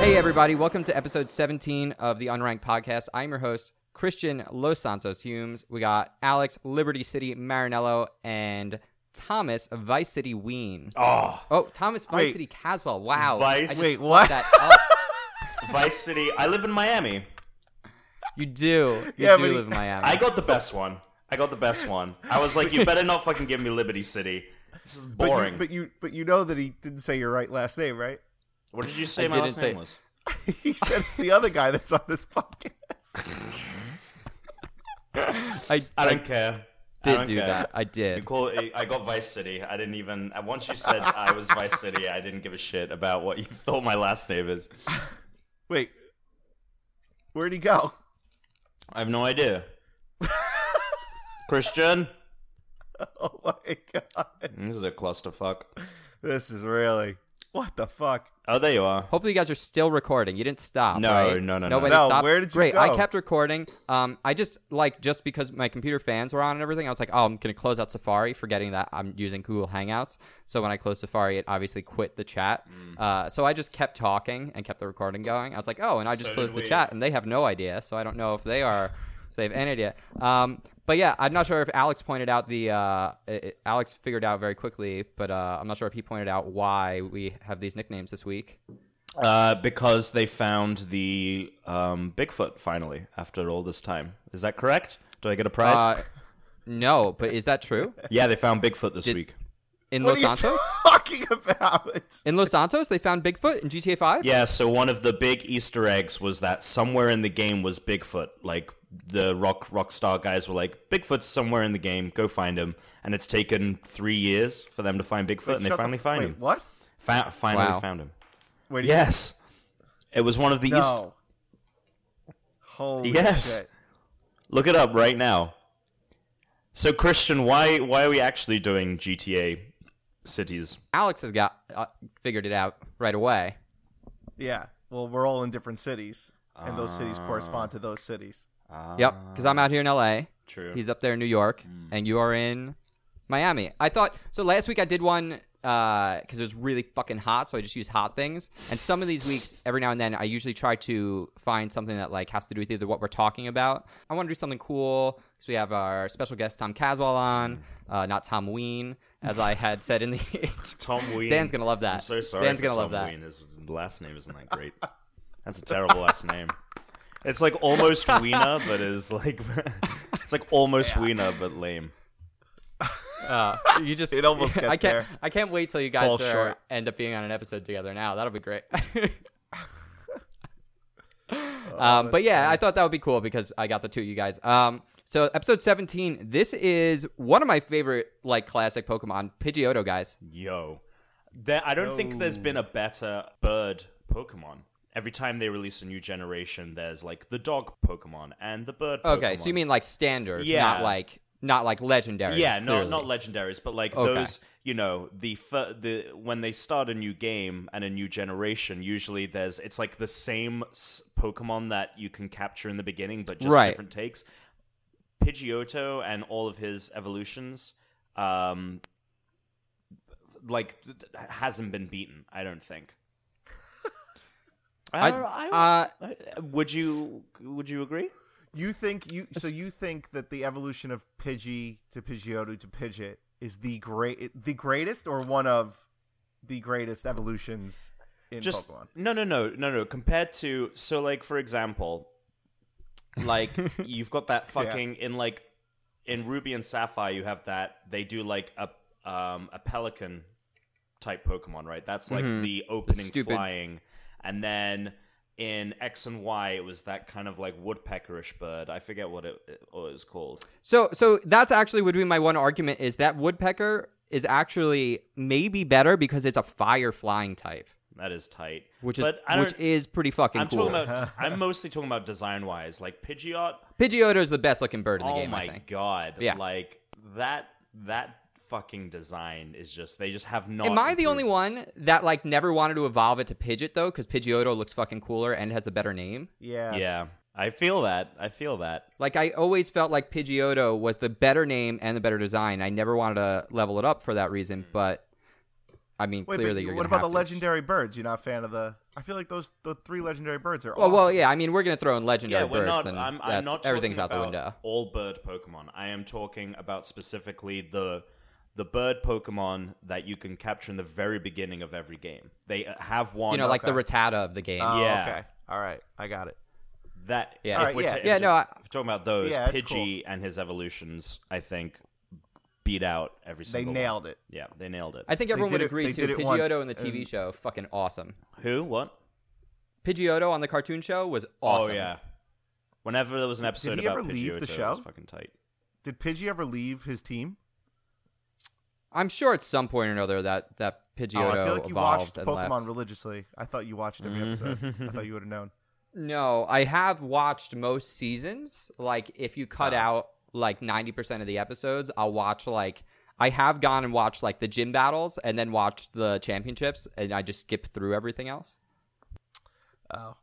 Hey, everybody, welcome to episode 17 of the Unranked Podcast. I'm your host, Christian Los Santos Humes. We got Alex, Liberty City, Marinello, and Thomas, Vice City Ween. Oh, Oh, Thomas, Vice Wait. City, Caswell. Wow. Vice- Wait, what? That. Vice City. I live in Miami. You do. You Yeah, do live in Miami. I got the best one. I got the best one. I was like, you better not fucking give me Liberty City. This is But boring. you, but you, but you know that he didn't say your right last name, right? what did you say I my last say- name was? he said it's the other guy that's on this podcast. I, I don't care. I did don't do care. that. I You did. call I got Vice City. I didn't even. Uh, once you said I was Vice City, I didn't give a shit about what you thought my last name is. Wait, where'd he go? I have no idea. Christian, Oh my god, this is a clusterfuck. this is really what the fuck. Oh, there you are. Hopefully, you guys are still recording. You didn't stop. No, right? no, no, no. Nobody No, stopped. where did you Great. I kept recording. Um, I just like just because my computer fans were on and everything. I was like, oh, I'm gonna close out Safari, forgetting that I'm using Google Hangouts. So when I closed Safari, it obviously quit the chat. Mm. Uh, so I just kept talking and kept the recording going. I was like, oh, and I just So closed the chat, and they have no idea. So I don't know if they are. if They have any idea. Um, but yeah, I'm not sure if Alex pointed out the. Uh, it, it- Alex figured out very quickly, but uh, I'm not sure if he pointed out why we have these nicknames this week. Uh, because they found the um, Bigfoot finally after all this time. Is that correct? Do I get a prize? Uh, no, but is that true? yeah, they found Bigfoot this did- week. In What Los are you Santos? talking about? In Los Santos, they found Bigfoot in GTA 5? Yeah, so one of the big Easter eggs was that somewhere in the game was Bigfoot. Like the rock rockstar guys were like, Bigfoot's somewhere in the game. Go find him. And it's taken three years for them to find Bigfoot, and they Shut the- finally find wait, him. What? Fa- finally Wow. found him. Where do you- Yes, it was one of the Easter. No. Holy Yes. shit. Look it up right now. So Christian, why why are we actually doing GTA cities? Alex has got uh, figured it out right away. Yeah. Well, we're all in different cities, and those cities Ah. correspond to those cities. Yep, because I'm out here in LA. True. He's up there in New York, and you are in Miami. I thought so. Last week I did one because it was really fucking hot, so I just used hot things. And some of these weeks, every now and then, I usually try to find something that like has to do with either what we're talking about. I want to do something cool because we have our special guest Tom Caswell on, uh, not Tom Ween, as I had said in the. Tom Ween. Dan's gonna love that. I'm so sorry. Dan's gonna Tom love that. Ween. His his last name isn't that great. That's a terrible last name. It's like almost Wiener, but is like it's like almost Wiener, but lame. Uh, you just It almost gets I can't. there. I can't wait till you guys Falls are, short. end up being on an episode together. Now that'll be great. Oh, um, but yeah, I thought that would be cool because I got the two of you guys. Um, so episode seventeen. This is one of my favorite like classic Pokemon, Pidgeotto, guys. Yo, there, I don't think there's been a better bird Pokemon. Every time they release a new generation, there's like the dog Pokemon and the bird. Okay, so you mean like standard, Yeah. not like not like legendary. Yeah, no, clearly. not legendaries, but like Okay. those, you know, the fir- the when they start a new game and a new generation, usually there's it's like the same Pokemon that you can capture in the beginning, but just Right. different takes. Pidgeotto and all of his evolutions, um, like hasn't been beaten. I don't think. I, I- uh, I- would you would you agree? You think you so you think that the evolution of Pidgey to Pidgeotto to Pidgeot is the great the greatest or one of the greatest evolutions in just Pokemon? no no no no no. Compared to so like for example like you've got that fucking in like in ruby and sapphire you have that they do like a um a pelican type pokemon right? That's like the opening stupid- flying. And then in x and y it was that kind of like woodpeckerish bird i forget what it, it was called So so that's actually would be my one argument is that woodpecker is actually maybe better because it's a fire flying type, that is tight which is but I which is pretty fucking I'm cool. talking about. I'm mostly talking about design wise. Like Pidgeot, Pidgeotto is the best looking bird in the oh game. my I think. god Yeah. like that that fucking design is just they just have not Am I the improved. only one that like never wanted to evolve it to Pidgeot though? Because Pidgeotto looks fucking cooler and has the better name. Yeah. yeah i feel that i feel that Like I always felt like Pidgeotto was the better name and the better design. I never wanted to level it up for that reason, Mm. but I mean, Wait, clearly you're what about have the to. legendary birds? You're not a fan of the? I feel like those the three legendary birds are. Well, awesome. well, yeah. I mean, we're gonna throw in legendary Yeah, we're birds. not. then I'm, I'm not. everything's out talking the window. All bird Pokemon. I am talking about specifically the the bird Pokemon that you can capture in the very beginning of every game. They uh, have one. You know, like the okay. Rattata of the game. Oh, yeah. Okay. All right. I got it. that. Yeah. if Alright, we're yeah. ta- Yeah, we're- no, I- if we're talking about those. Yeah, it's Pidgey and his evolutions, I think, beat out every single. They nailed one. it. Yeah, they nailed it. I think everyone would it- agree too. did it Pidgeotto in the TV and- show, fucking awesome. Who? What? Pidgeotto on the cartoon show was awesome. Oh yeah. Whenever there was an episode did he about ever leave the Pidgeotto, it show? was fucking tight. Did Pidgey ever leave his team? I'm sure at some point or another that that Pidgeotto oh, I feel like you watched Pokemon left. religiously. I thought you watched every mm-hmm. episode. I thought you would have known. No, I have watched most seasons. Like if you cut Oh. out like 90% of the episodes, I'll watch like I have gone and watched like the gym battles and then watched the championships and I just skip through everything else Oh,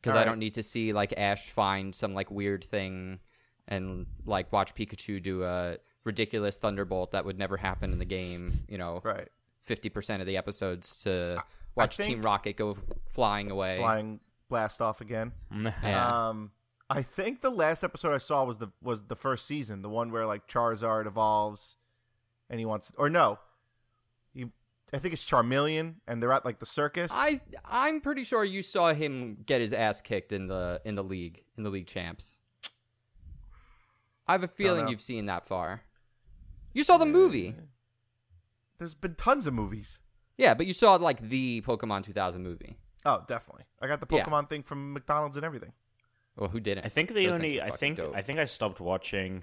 because I Alright. don't need to see like Ash find some like weird thing and like watch Pikachu do a ridiculous thunderbolt that would never happen in the game, you know, right. 50% of the episodes to watch Team Rocket go flying away. Flying blast off again. Yeah. Um, I think the last episode I saw was the was the first season, the one where like Charizard evolves, and he wants or no, he I think it's Charmeleon, and they're at like the circus. I I'm pretty sure you saw him get his ass kicked in the in the league in the league champs. I have a feeling you've seen that far. You saw the movie, There's been tons of movies. yeah, but you saw like the Pokemon 2000 movie. Oh, definitely. I got the Yeah. Pokemon thing from McDonald's and everything. Well, who didn't? I think the Those only I think dope. I think I stopped watching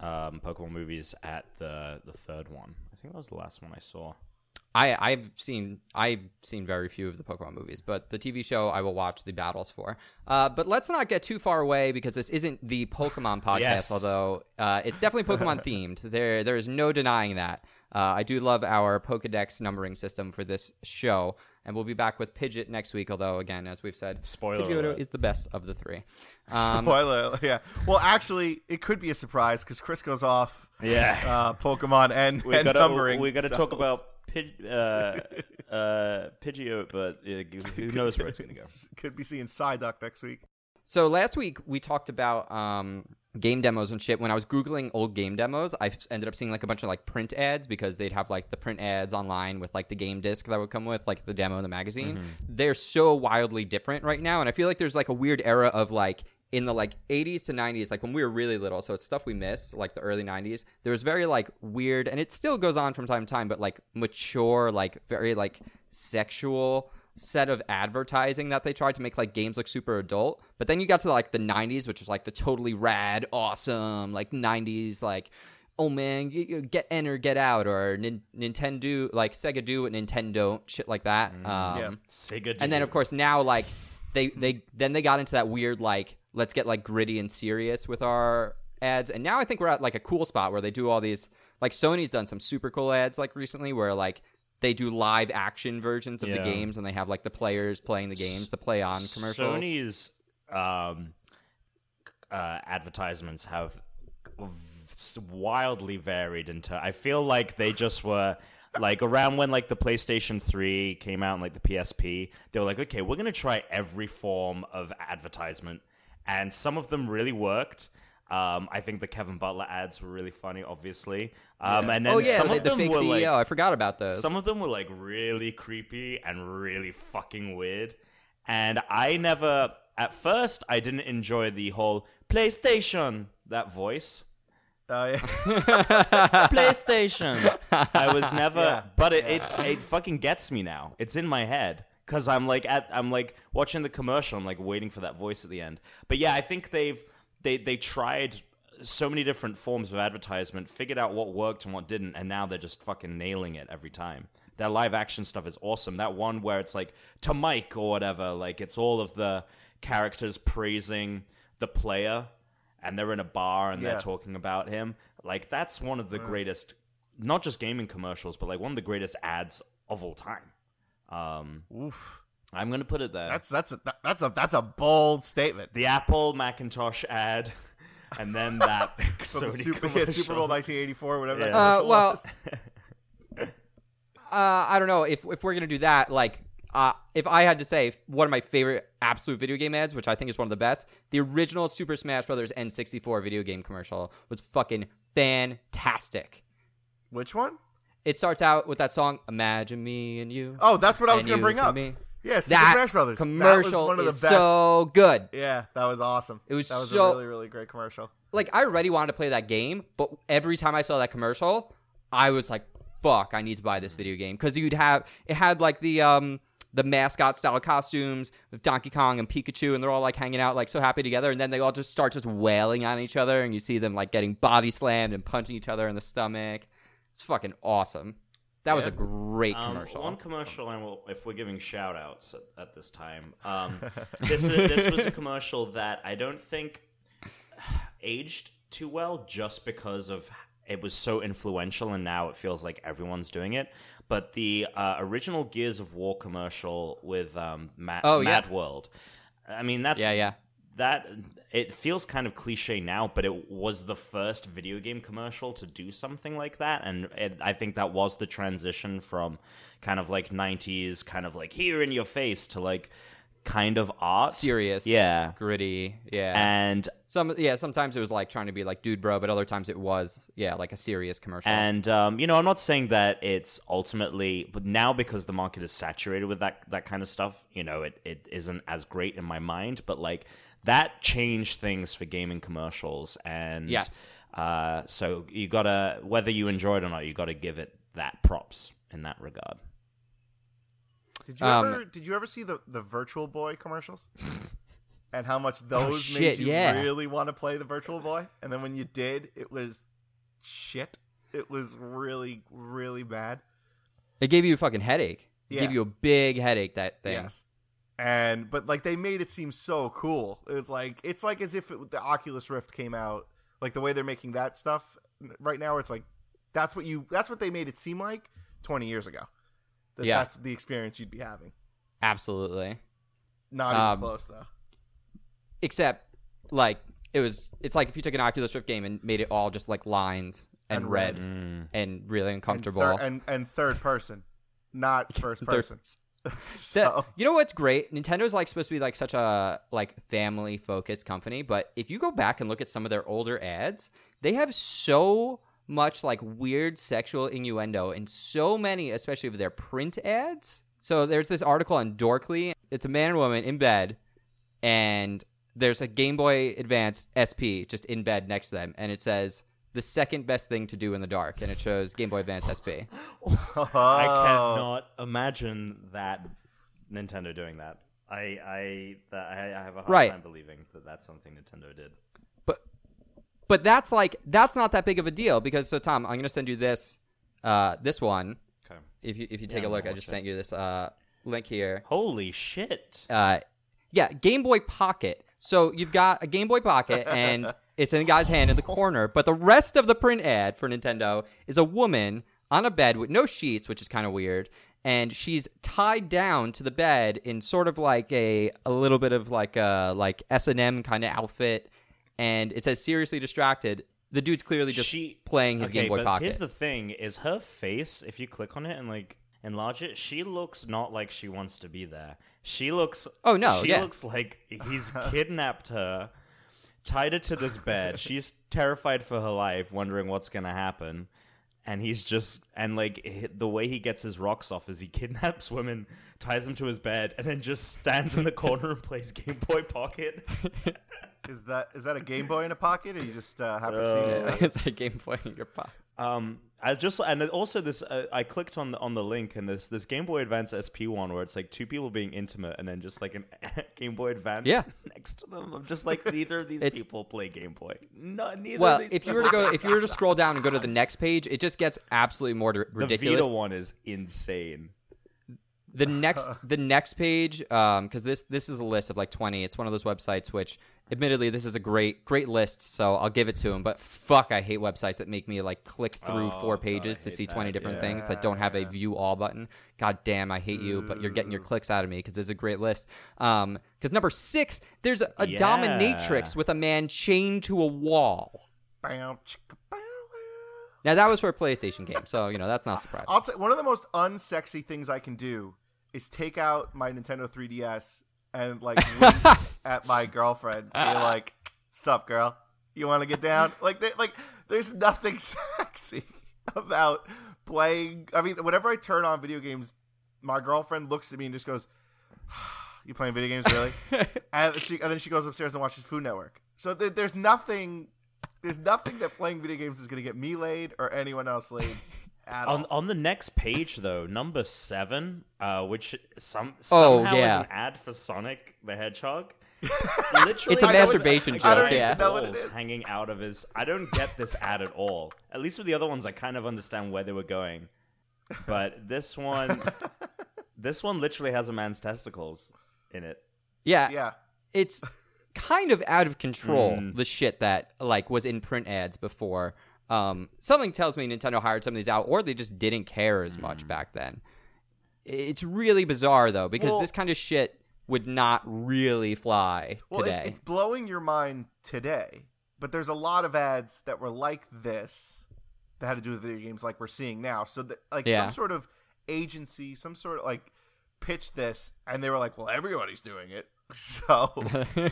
um, Pokemon movies at the the third one. I think that was the last one I saw. I I've seen I've seen very few of the Pokemon movies, but the TV show I will watch the battles for. Uh, but let's not get too far away because this isn't the Pokemon podcast, Yes. although uh, it's definitely Pokemon themed. There there is no denying that. Uh, I do love our Pokedex numbering system for this show, and we'll be back with Pidgeot next week. Although again, as we've said, Spoiler Pidgeotto alert. is the best of the three. Um, Spoiler, yeah. Well, actually, it could be a surprise because Chris goes off Yeah, uh, Pokemon and, we and gotta numbering. we gotta so- talk about Pid, uh, uh, Pidgeot, but uh, who knows where it's gonna go. Could be seeing Psyduck next week. So last week we talked about um, game demos and shit. When I was googling old game demos, I ended up seeing like a bunch of like print ads because they'd have like the print ads online with like the game disc that would come with like the demo in the magazine. They're so wildly different right now, and I feel like there's like a weird era of like in the like 80s to 90s like when we were really little so it's stuff we missed like the early 90s there was very like weird and it still goes on from time to time but like mature like very like sexual set of advertising that they tried to make like games look super adult but then you got to like the 90s which was like the totally rad awesome like 90s like oh man you, you get in or get out or Nin- nintendo like sega do what nintendo shit like that um yeah. Sega, and then of course now like they they then they got into that weird like let's get like gritty and serious with our ads and now i think we're at like a cool spot where they do all these like sony's done some super cool ads like recently where like they do live action versions of the games and they have like the players playing the games the play on commercials Sony's um, uh, advertisements have wildly varied into. I feel like they just were like around when like the PlayStation 3 came out and like the PSP, they were like, okay, we're gonna try every form of advertisement, and some of them really worked. Um, I think the Kevin Butler ads were really funny, obviously. Um, and then oh yeah some the, of the them fake were ceo like i forgot about those some of them were like really creepy and really fucking weird. And I never, at first, I didn't enjoy the whole PlayStation, that voice. Uh, yeah. PlayStation. I was never, Yeah. but it, it, it fucking gets me now. It's in my head. Cause I'm like at I'm like watching the commercial. I'm like waiting for that voice at the end. But yeah, I think they've they they tried so many different forms of advertisement, figured out what worked and what didn't, and now they're just fucking nailing it every time. Their live action stuff is awesome. That one where it's like to Mike or whatever, like it's all of the characters praising the player and they're in a bar and Yeah. they're talking about him. Like that's one of the greatest not just gaming commercials, but like one of the greatest ads of all time. Um Oof. I'm gonna put it there. That's that's a, that's a that's a bold statement. the Apple Macintosh ad, and then that From the Super, yeah, commercial. Super Bowl 1984, whatever. that Yeah. uh, commercial well was. uh, I don't know if if we're gonna do that. Like, uh, if I had to say one of my favorite absolute video game ads, which I think is one of the best, the original Super Smash Brothers N64 video game commercial was fucking fantastic. Which one? It starts out with that song "Imagine Me and You." Oh, that's what I was gonna bring up. Me. Yeah, Super That Smash Brothers. commercial that was one of the is best. so good. Yeah, that was awesome. It was that was so- a really really great commercial. like I already wanted to play that game, but every time I saw that commercial, I was like, "Fuck, I need to buy this video game." Because you'd have it had like the um the mascot style costumes with Donkey Kong and Pikachu, and they're all like hanging out like so happy together, and then they all just start just wailing on each other, and you see them like getting body slammed and punching each other in the stomach. It's fucking awesome. That was a Yeah. great Um, commercial. one commercial, and we'll, if we're giving shout outs at, at this time, um, this, this was a commercial that I don't think aged too well just because of it was so influential and now it feels like everyone's doing it. But the uh, original Gears of War commercial with um, Mad, Oh, yeah. World, I mean, that's yeah, yeah. that it feels kind of cliche now, but it was the first video game commercial to do something like that, and it, I think that was the transition from kind of like '90s, kind of like here in your face, to like kind of art, Serious, yeah. gritty, yeah. And Some yeah, sometimes it was like trying to be like dude bro, but other times it was yeah, like a serious commercial. and um, you know, I'm not saying that it's ultimately, but now because the market is saturated with that that kind of stuff, you know, it, it isn't as great in my mind. But like that changed things for gaming commercials, and Yes. uh, so you gotta whether you enjoy it or not, you gotta give it that props in that regard. Did you Um, ever did you ever see the the Virtual Boy commercials? and how much those Oh, shit, made you yeah. really want to play the Virtual Boy? And then when you did, it was shit. It was really really bad. it gave you a fucking headache. It Yeah. gave you a big headache. That thing. Yes. And but like they made it seem so cool. It was like it's like as if it, the Oculus Rift came out, like the way they're making that stuff right now. It's like that's what you that's what they made it seem like 20 years ago. That Yeah. that's the experience you'd be having. Absolutely. Not even Um, close though. Except like it was. It's like if you took an Oculus Rift game and made it all just like lines and, And red, red. and really And, uncomfortable. thir- and and third person, not first person. That- so, you know what's great? Nintendo's like supposed to be like such a like family focused company, but if you go back and look at some of their older ads, they have so much like weird sexual innuendo in so many, especially of their print ads. So there's this article on Dorkly. It's a man and woman in bed, and there's a Game Boy Advance SP just in bed next to them, and it says the second best thing to do in the dark, and it shows Game Boy Advance SP. Oh. I cannot oh. imagine that Nintendo doing that. I I that, I, I have a hard Right. time believing that that's something Nintendo did. But that's like that's not that big of a deal because so Tom, I'm gonna send you this uh this one Okay. if you if you take Yeah, a look. I'll just it. sent you this uh link here. Holy shit! Uh yeah, Game Boy Pocket. So you've got a Game Boy Pocket and it's in the guy's hand in the corner, but the rest of the print ad for Nintendo is a woman on a bed with no sheets, which is kind of weird. And she's tied down to the bed in sort of like a a little bit of like a like S and M kind of outfit, and it says seriously distracted. The dude's clearly just she playing his okay, Game Boy but Pocket. Here's the thing: is her face. If you click on it and like enlarge it, she looks not like she wants to be there. She looks. Oh, no, She yeah. looks like he's kidnapped her, tied her to this bed. She's terrified for her life, wondering what's gonna happen. And he's just and like the way he gets his rocks off is he kidnaps women, ties them to his bed, and then just stands in the corner and plays Game Boy Pocket. Is that is that a Game Boy in a pocket, or you just uh, happen to Uh, see it? it's like a Game Boy in your pocket. Um, I just and also this uh, I clicked on the on the link and this this Game Boy Advance SP one where it's like two people being intimate and then just like an Game Boy Advance Yeah. next to them. I'm just like neither of these It's- people play Game Boy. No, neither. Well, of these if you were to go, if you were to scroll down and go to the next page, it just gets absolutely more ridiculous. the ridiculous. Vita one is insane. The next the next page um because this this is a list of like 20 it's one of those websites which admittedly this is a great great list so i'll give it to him but fuck i hate websites that make me like click through Oh, four God, pages to hate see 20 different yeah. things that don't have a view all button god damn i hate you but you're getting your clicks out of me because there's a great list um because number six there's a, a Yeah. dominatrix with a man chained to a wall Bow, chicka, bow. Now that was for a PlayStation game, so you know that's not surprising. I'll say one of the most unsexy things I can do is take out my Nintendo 3DS and like at my girlfriend, be like, "Sup, girl? You want to get down?" Like, they, like, there's nothing sexy about playing. I mean, whenever I turn on video games, my girlfriend looks at me and just goes, "You playing video games, really?" and she and then she goes upstairs and watches Food Network. So there, there's nothing. There's nothing that playing video games is going to get me laid or anyone else laid at all. On on the next page though, number seven, uh, which some Oh, somehow yeah. is an ad for Sonic the Hedgehog. Literally, It's a masturbation a joke, guy's yeah. know what it balls hanging out of his. I don't get this ad at all. At least with the other ones, I kind of understand where they were going, but this one, this one literally has a man's testicles in it. yeah, yeah. it's kind of out of control Mm. the shit that like was in print ads before um something tells me nintendo hired some of these out or they just didn't care as Mm. much back then it's really bizarre though because Well- this kind of shit would not really fly Well, today it's blowing your mind today, but there's a lot of ads that were like this that had to do with video games, like we're seeing now. So, that, like Yeah. some sort of agency, some sort of like pitched this, and they were like, "Well, everybody's doing it, so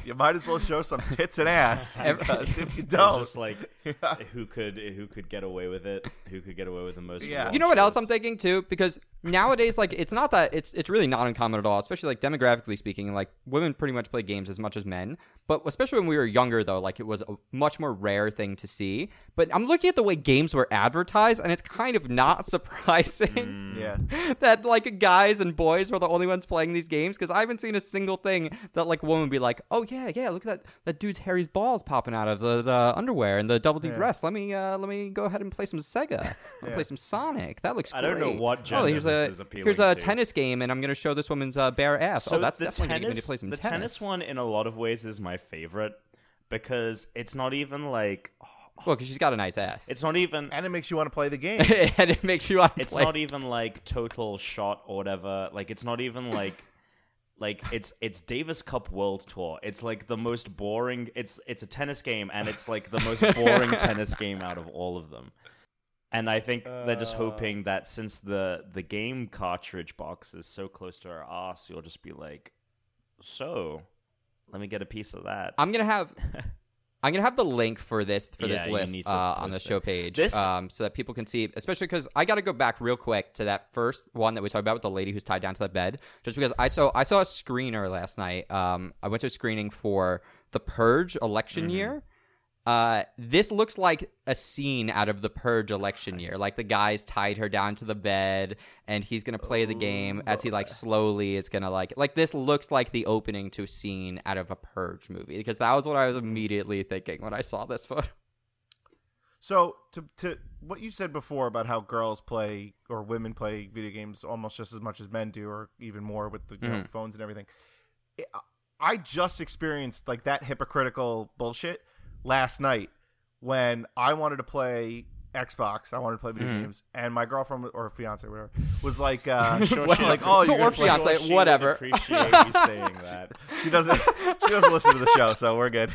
you might as well show some tits and ass because if you don't, just like Yeah. who could who could get away with it? Who could get away with the most? Yeah. You know what else? I'm thinking too? Because nowadays, like, it's not that it's it's really not uncommon at all, especially like demographically speaking. Like, women pretty much play games as much as men. But especially when we were younger, though, like it was a much more rare thing to see. But I'm looking at the way games were advertised, and it's kind of not surprising yeah, that like guys and boys were the only ones playing these games. Because I haven't seen a single thing that like a woman would be like, "Oh yeah, yeah, look at that that dude's hairy balls popping out of the, the underwear and the double D Yeah. breast. Let me uh, let me go ahead and play some Sega. Yeah. play some Sonic. That looks. I don't know great. what Oh, gender here's this a here's a to. tennis game, and I'm gonna show this woman's uh, bare ass. So oh, that's the definitely tennis, getting me to play some the tennis. tennis one in a lot of ways is my favorite because it's not even like Well, because she's got a nice ass, it's not even and it makes you want to play the game. and it makes you want it's play. not even like total shot or whatever. Like it's not even like like it's it's Davis Cup World Tour. It's like the most boring. It's it's a tennis game and it's like the most boring tennis game out of all of them. And I think they're just Uh. hoping that since the the game cartridge box is so close to our ass, you'll just be like, so let me get a piece of that. I'm gonna have. I'm gonna have the link for this for Yeah, this list uh, on the show page, This- um, so that people can see. Especially because I got to go back real quick to that first one that we talked about with the lady who's tied down to the bed. Just because I saw I saw a screener last night. Um, I went to a screening for the Purge election Mm-hmm. year. Uh, this looks like a scene out of the Purge election year. Like the guy's tied her down to the bed, and he's gonna play the game as he like slowly is gonna like like this looks like the opening to a scene out of a Purge movie because that was what I was immediately thinking when I saw this photo. So to to what you said before about how girls play or women play video games almost just as much as men do, or even more with the you know, phones and everything. it- I just experienced like that hypocritical bullshit last night when I wanted to play Xbox. I wanted to play video Mhm. games, and my girlfriend or fiance, whatever, was like, uh, sure she- like, "Oh, you're Or fiance, she whatever. appreciate you saying that. she doesn't she doesn't listen to the show, so we're good.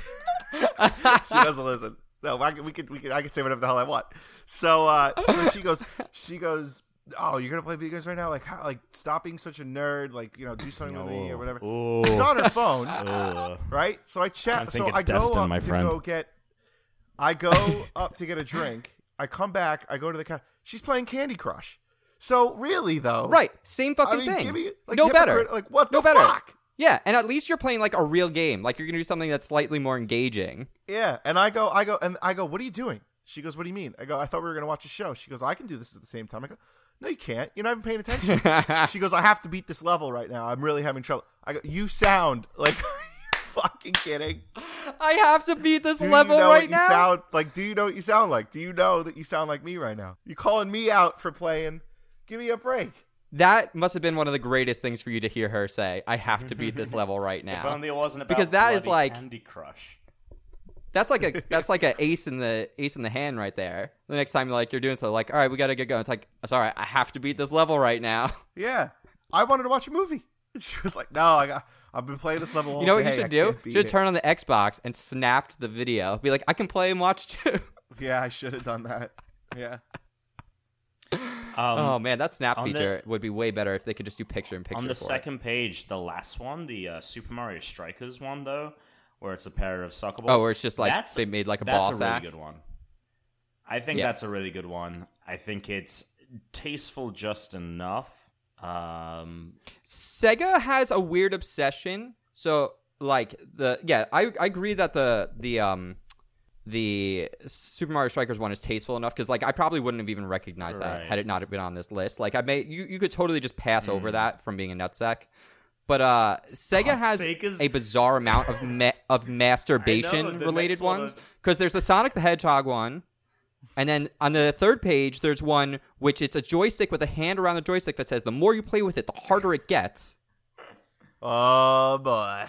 she doesn't listen. No, I, can- we could we could I can say whatever the hell I want. So uh so she goes she goes, "Oh, you're going to play video games right now? Like how, like stop being such a nerd, like, you know, do something with me or whatever." Ooh. She's on her phone, Ooh. right? So I chat I so it's I go destined, up my to go get I go up to get a drink. I come back, I go to the cat. She's playing Candy Crush. So really though, Right, same I fucking mean, thing. give me like no better. Like what No the better. fuck? Yeah, and at least you're playing like a real game. Like you're gonna do something that's slightly more engaging. Yeah, and I go, I go, and I go. What are you doing? She goes, What do you mean? I go, I thought we were gonna watch a show. She goes, I can do this at the same time. I go, No, you can't. You're not even paying attention. she goes, I have to beat this level right now. I'm really having trouble. I go, You sound like you fucking kidding. I have to beat this Do level you know right what now. you sound like? Do you know what you sound like? Do you know that you sound like me right now? You calling me out for playing? Give me a break. that must have been one of the greatest things for you to hear her say. I have to beat this level right now. If now. only it wasn't about Because that is bloody like- Candy Crush. That's like a that's like an ace in the ace in the hand right there. The next time like you're doing something like, all right, we gotta get going. It's like, sorry, I have to beat this level right now. Yeah, I wanted to watch a movie. And she was like, No, I got. I've been playing this level. All you know what day. you I should do? You should it." turn on the Xbox and snapped the video. Be like, I can play and watch too. Yeah, I should have done that. Yeah. Um, oh man, that snap on the- feature would be way better if they could just do picture in picture. on the for it. second page, the last one, the uh, Super Mario Strikers one, though, where it's a pair of balls. Oh, where it's just like that's they made like a ball sack. that's ball a sack. really good one. I think Yeah. that's a really good one. I think it's tasteful just enough. Um, Sega has a weird obsession. So like the yeah, I I agree that the the um the Super Mario Strikers one is tasteful enough because like I probably wouldn't have even recognized that Right. had it not been on this list. Like I may you you could totally just pass Mm. over that from being a nutsack. But uh Sega God's has is- a bizarre amount of ma- of masturbation the related ones one ones of- because there's the Sonic the Hedgehog one. And then on the third page, there's one which it's a joystick with a hand around the joystick that says, "The more you play with it, the harder it gets." Oh boy.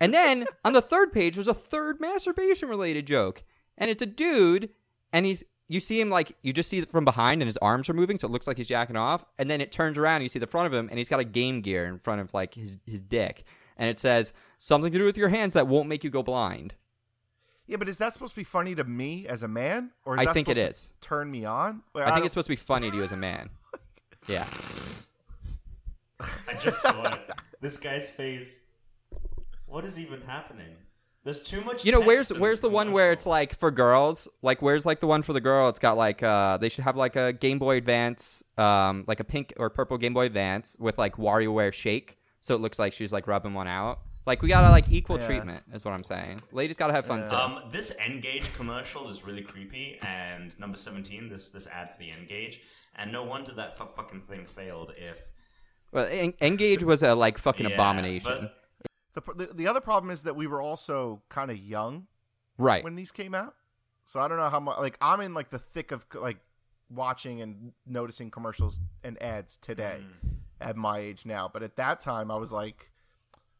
And then on the third page, there's a third masturbation related joke. And it's a dude, and he's you see him like you just see it from behind and his arms are moving, so it looks like he's jacking off. And then it turns around, and you see the front of him, and he's got a game gear in front of like his, his dick. And it says, Something to do with your hands that won't make you go blind. Yeah, but is that supposed to be funny to me as a man, or is I that think it supposed is. to turn me on? Like, I think don't- it's supposed to be funny to you as a man. Yeah. I just saw it. This guy's face. What is even happening? There's too much. You know, where's where's this the one where it's like for girls? Like where's like the one for the girl? It's got like uh they should have like a Game Boy Advance, um, like a pink or purple Game Boy Advance with like WarioWare shake, so it looks like she's like rubbing one out. Like we gotta like equal Yeah. treatment is what I'm saying. Ladies gotta have fun too. Um, this N-Gage commercial is really creepy, and number seventeen, this this ad for the N-Gage, and no wonder that fu- fucking thing failed. If Well, En- N-Gage was a like fucking Yeah, abomination, but- the, the the other problem is that we were also kind of young right? when these came out, so I don't know how much. Like I'm in like the thick of like watching and noticing commercials and ads today Mm. at my age now, but at that time I was like,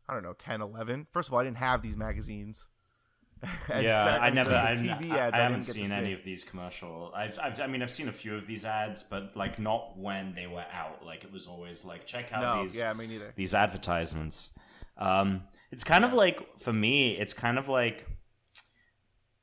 I don't know, 10, 11. First of all, I didn't have these magazines. And yeah, I never. the I, TV ads. I haven't didn't get seen see. any of these commercial. I've, I've, I mean, I've seen a few of these ads, but like not when they were out. Like it was always like, check out No, these. yeah, me neither. these advertisements. Um, it's kind of like for me, it's kind of like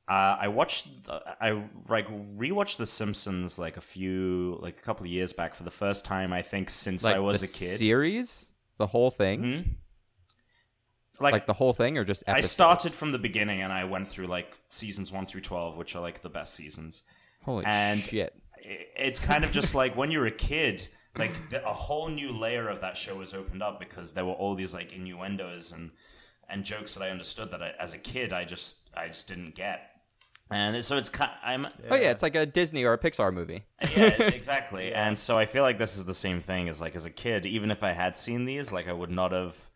uh, I watched, the- I like rewatched The Simpsons like a few, like a couple of years back for the first time. I think since Like I was a kid. series, the whole thing, Hmm? like, Like, the whole thing, or just I started from the beginning and I went through like seasons one through twelve, which are like the best seasons. Holy and- shit! It's kind of just like when you're a kid, like the, a whole new layer of that show was opened up because there were all these like innuendos and and jokes that I understood that I, as a kid I just I just didn't get. And so it's kind Of, I'm Oh yeah, it's like a Disney or a Pixar movie. yeah, exactly. And so I feel like this is the same thing as like as a kid, even if I had seen these, like I would not have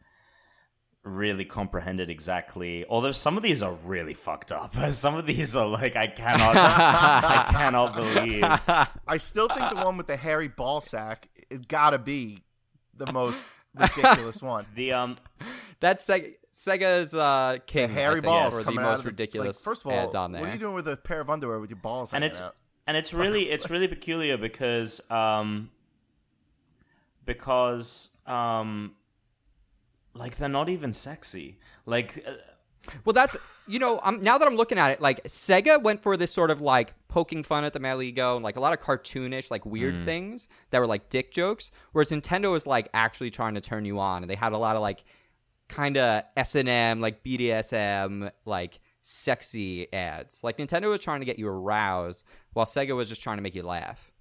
really comprehended exactly. Although some of these are really fucked up. Some of these are like I cannot I cannot believe. I still think the one with the hairy ball sack it gotta be the most ridiculous one. The um That's Sega, Sega's uh, king. The hairy think, balls for the most ridiculous Like, first of all, ads on there. what are you doing with a pair of underwear with your balls? and it's out? and it's really it's really peculiar because um because um like they're not even sexy. Like uh, Well, that's you know, I'm now that I'm looking at it, like Sega went for this sort of like poking fun at the Metal Ego and like a lot of cartoonish, like weird Mm. things that were like dick jokes, whereas Nintendo was like actually trying to turn you on, and they had a lot of like kind of S and M, like BDSM, like sexy ads. Like Nintendo was trying to get you aroused, while Sega was just trying to make you laugh.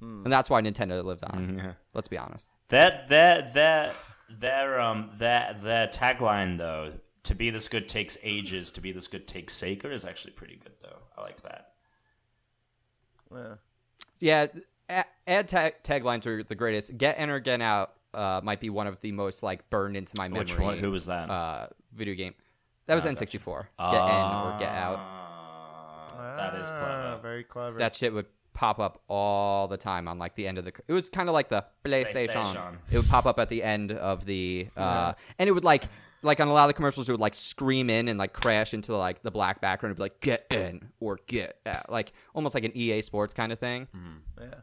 Hmm. And that's why Nintendo lived on. Yeah. Let's be honest. That that their their um their their tagline though, to be this good takes ages, to be this good takes Sega is actually pretty good though. I like that. Yeah. Yeah, ad tag- taglines are the greatest. Get in or get out uh, might be one of the most like burned into my memory. Which one? Who was that? Uh, video game. That was Ah, N64. Get in or Ah, get out. That is Ah, clever. Very clever. That shit would pop up all the time on like the end of the. It was kind of like the PlayStation. PlayStation. It would pop up at the end of the, uh, and it would like. Like on a lot of the commercials, it would like scream in and like crash into like the black background. It'd be like "get in" or "get out," like almost like an EA Sports kind of thing. yeah.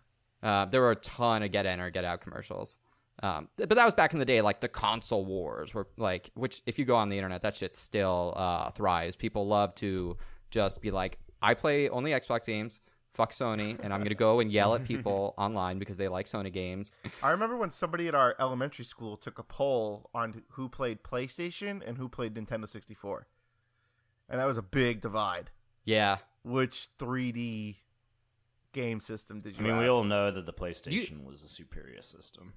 Uh, there were a ton of get in or get out commercials. Um, but that was back in the day, like the console wars, were like, which if you go on the internet, that shit still uh, thrives. People love to just be like, I play only Xbox games. Fuck Sony, and I'm gonna go and yell at people online because they like Sony games. I remember when somebody at our elementary school took a poll on who played PlayStation and who played Nintendo 64. And that was a big divide. Yeah, Which 3D game system did you? I mean, have? we all know that the PlayStation was a superior system.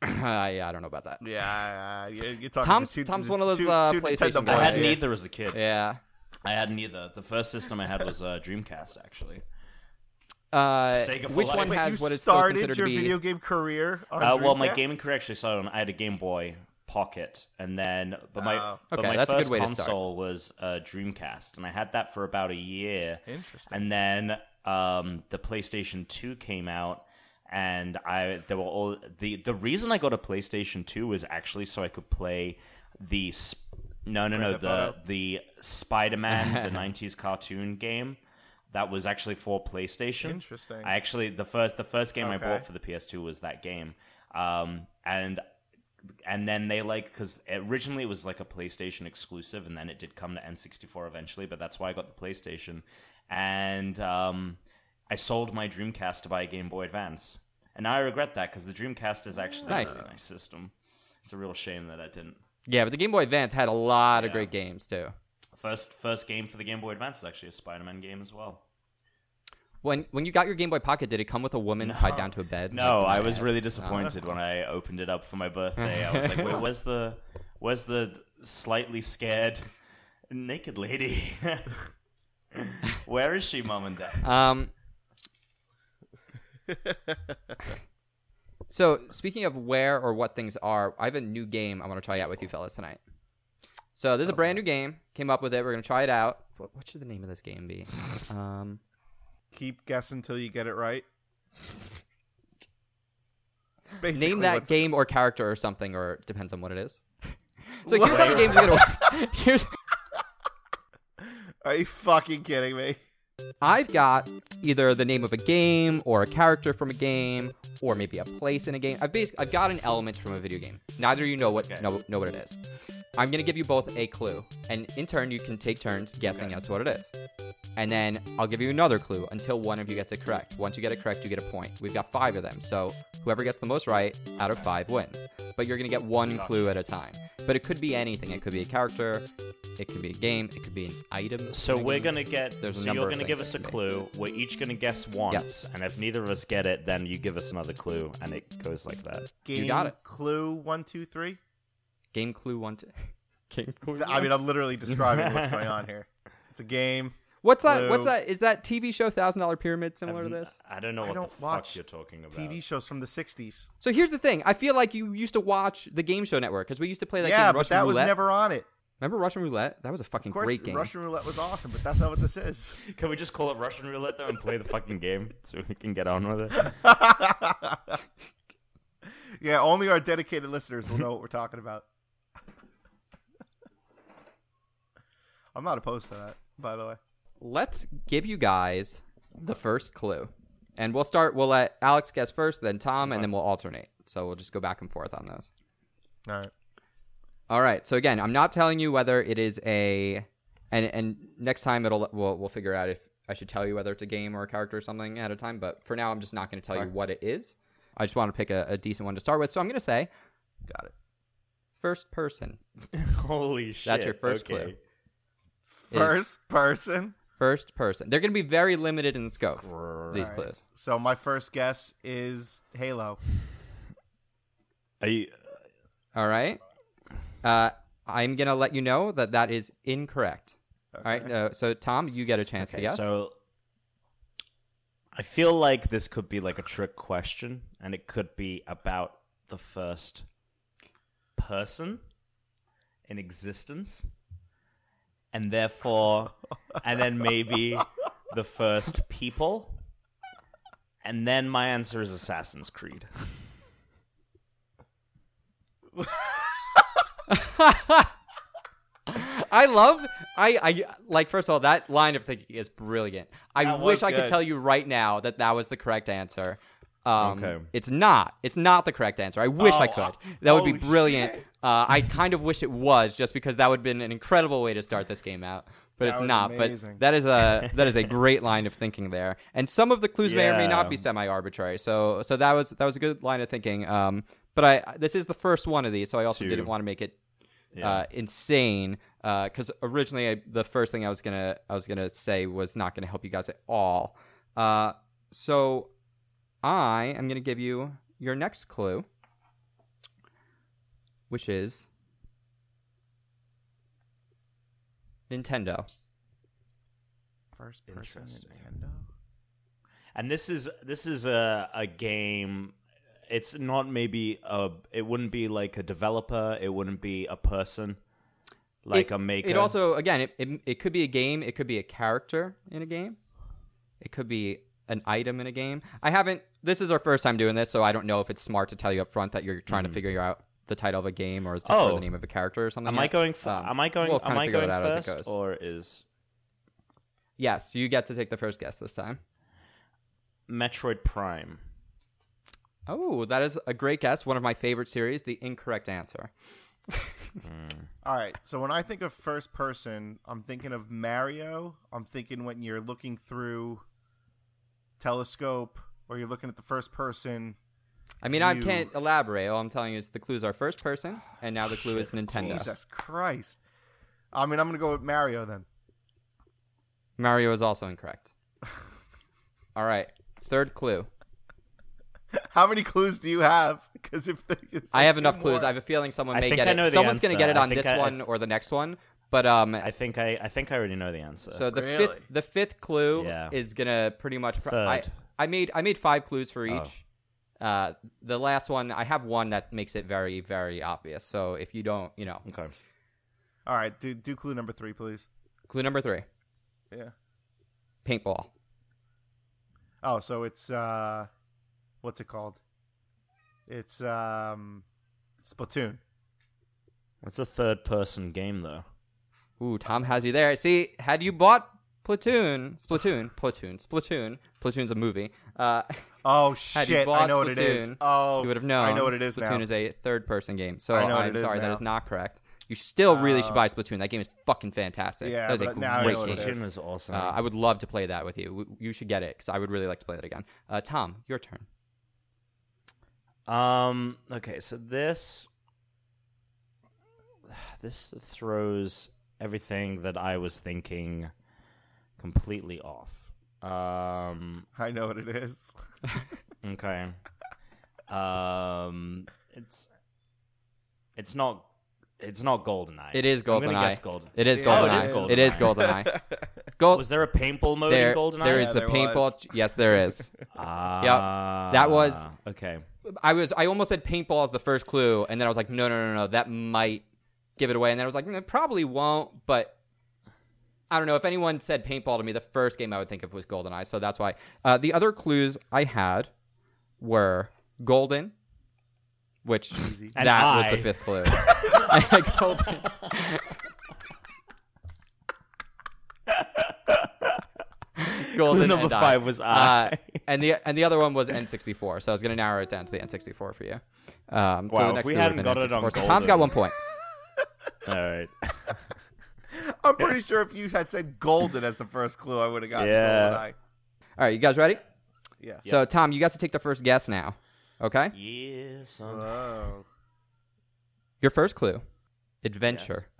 yeah, I don't know about that. Yeah, yeah, you're talking Tom's- to two- Tom's one of those, two- uh, two PlayStation Nintendo guys. I had boys. neither as a kid. Yeah. I had neither. The first system I had was uh, Dreamcast, actually. Uh, Sega for which life. one Wait, has you what is still started considered your to be? video game career on Uh, well, my gaming career actually started on. I had a Game Boy Pocket, and then but my Oh. but Okay, my that's a good first way console was uh, Dreamcast, and I had that for about a year. Interesting. And then um, the PlayStation Two came out, and I there were all the the reason I got a PlayStation Two was actually so I could play the sp- no no no Grand Theft the Auto? the Spider Man the '90s cartoon game. That was actually for PlayStation. Interesting. I actually the first the first game I bought for the PS2 was that game, um, and and then they like because originally it was like a PlayStation exclusive, and then it did come to N64 eventually. But that's why I got the PlayStation, and um, I sold my Dreamcast to buy a Game Boy Advance, and now I regret that because the Dreamcast is actually Nice. a really nice system. It's a real shame that I didn't. Yeah, but the Game Boy Advance had a lot of great games too. First first game for the Game Boy Advance was actually a Spider-Man game as well. When when you got your Game Boy Pocket, did it come with a woman tied down to a bed? No, Like, I was my really head? disappointed when I opened it up for my birthday. I was like, "Wait, where's the, where's the slightly scared naked lady? Where is she, mom and dad?" Um. so speaking of where or what things are, I have a new game I want to try out with you fellas tonight. So this is a brand new game. Came up with it. We're gonna try it out. What, what should the name of this game be? Um. Keep guessing until you get it right. Basically, name that what's- game or character or something, or it depends on what it is. so here's how the game's gonna work. Here's Are you fucking kidding me? I've got either the name of a game or a character from a game or maybe a place in a game. I've basically I've got an element from a video game. Neither of you know what Okay. know, know what it is. I'm gonna give you both a clue, and in turn you can take turns guessing as to what it is. And then I'll give you another clue until one of you gets it correct. Once you get it correct, you get a point. We've got five of them, so whoever gets the most right out of five wins. But you're gonna get one Gotcha. clue at a time. But it could be anything. It could be a character. It could be a game. It could be an item. So we're game. gonna get. There's a so number you're of gonna give us a it can be. clue. We're each gonna guess once, Yes. and if neither of us get it, then you give us another clue, and it goes like that. Game got it. Clue one two three. Game clue one. Two. game clue. I mean, I'm literally describing what's going on here. It's a game. What's that? What's Clue. that? Is that TV show Thousand Dollar Pyramid similar to I've- this? I don't know I what don't the fuck watch you're talking about. TV shows from the '60s. So here's the thing. I feel like you used to watch the Game Show Network because we used to play like that yeah, game but Russian that was Roulette. never on it. Remember Russian Roulette? That was a fucking Of course, great game. Russian roulette was awesome, but that's not what this is. Can we just call it Russian roulette though and play the fucking game so we can get on with it? yeah, only our dedicated listeners will know what we're talking about. I'm not opposed to that, by the way. Let's give you guys the first clue, and we'll start. We'll let Alex guess first, then Tom, and then we'll alternate. So we'll just go back and forth on those. All right. All right. So again, I'm not telling you whether it is a, and and next time it'll we'll we'll figure out if I should tell you whether it's a game or a character or something ahead of time. But for now, I'm just not going to tell you what it is. I just want to pick a, a decent one to start with. So I'm going to say Got it. first person. Holy shit! That's your first okay. clue. First person. First person. They're going to be very limited in scope. These clues. So my first guess is Halo. Are you? All right. Uh, I'm going to let you know that that is incorrect. All right. Uh, so Tom, you get a chance to Okay, guess. so I feel like this could be like a trick question, and it could be about the first person in existence, and therefore, and then maybe the first people, and then my answer is Assassin's Creed. I love I I like first of all that line of thinking is brilliant. I That wish I could tell you right now that that was the correct answer. Um, Okay. It's not. It's not the correct answer. I wish I Oh, could. That would be brilliant. Uh, I kind of wish it was, just because that would have been an incredible way to start this game out. but That it's not. amazing. But that is a that is a great line of thinking there. And some of the clues may or may not be semi-arbitrary. So so that was that was a good line of thinking. Um, but I this is the first one of these, so I also Two. didn't want to make it Yeah. uh, insane because originally I, the first thing I was gonna I was gonna say was not gonna help you guys at all. Uh, so I am gonna give you your next clue, which is Nintendo. First person Nintendo. and this is this is a a game. It's not maybe a. It wouldn't be like a developer. It wouldn't be a person, like it, a maker. It also again it, it it could be a game. It could be a character in a game. It could be an item in a game. I haven't. This is our first time doing this, so I don't know if it's smart to tell you up front that you're trying to figure out the title of a game or, is it for Mm-hmm. Oh. the name of a character or something. Am I going? F- Um, am I going? we'll am I going it out as it first, or is Yes, you get to take the first guess this time. Metroid Prime? Oh, that is a great guess. One of my favorite series. The incorrect answer. Hmm. All right. So when I think of first person, I'm thinking of Mario. I'm thinking when you're looking through telescope or you're looking at the first person. I mean, I can't elaborate. All I'm telling you is the clues are first person, and now the clue is Nintendo. Jesus Christ. I mean, I'm going to go with Mario then. Mario is also incorrect. All right, third clue. How many clues do you have? Because if the, it's I have two enough clues. I have a feeling someone I may think get I it. know Someone's gonna get it on this I- I one th- or the next one. But um, I think I. I think I already know the answer. so the Really? fifth the fifth clue Yeah. is gonna pretty much. Pr- I, Third. I made I made five clues for Oh. each. Uh, the last one I have one that makes it very very obvious. So if you don't, you know, okay. All right. Do, do clue number three, please. clue number three, Yeah. paintball. Oh, so it's, uh, what's it called? It's, um, Splatoon. It's a third-person game, though. Ooh, Tom has you there. See, had you bought Platoon, Splatoon, Platoon, Splatoon, Platoon's a movie. Uh, Oh, Had you shit. I bought know what it is. Splatoon, Oh, you would have known. I know what it is Splatoon now. is a third-person game. So I know what I'm it is sorry, that now. is not correct. You still really should Uh, buy Splatoon. That game is fucking fantastic. Yeah, that is a but now I great know what it game. is. Splatoon was awesome. Uh, I would love to play that with you. You should get it because I would really like to play that again. Uh, Tom, your turn. Um. Okay. So this this throws everything that I was thinking completely off. Um. I know what it is. Okay. Um. It's it's not it's not Goldeneye. It is I'm gonna GoldenEye. guess Golden. It is Yeah, GoldenEye. it is It is GoldenEye. GoldenEye. Gold. Was there a paintball mode there, in Goldeneye? there is Yeah, the there paintball. was. Yes, there is. Ah. That was- okay. I was I almost said paintball as the first clue, and then I was like, no, no, no, no, that might give it away. And then I was like, mm, it probably won't, but I don't know. If anyone said paintball to me, the first game I would think of was GoldenEye, so that's why. Uh, the other clues I had were Golden, which And that was the fifth clue. I had Golden. Golden Clue number and I. five was Uh, I. and the and the other one was N64. So I was going to narrow it down to the N64 for you. Um, so Wow, the if next we clue hadn't would've been got it on N64. So Tom's Golden. got one point. All right. I'm pretty sure if you had said golden as the first clue, I would have gotten Yeah. GoldenEye. All right, you guys ready? Yeah. So Tom, you got to take the first guess now. Okay. Yeah, son. Whoa. Your first clue, adventure.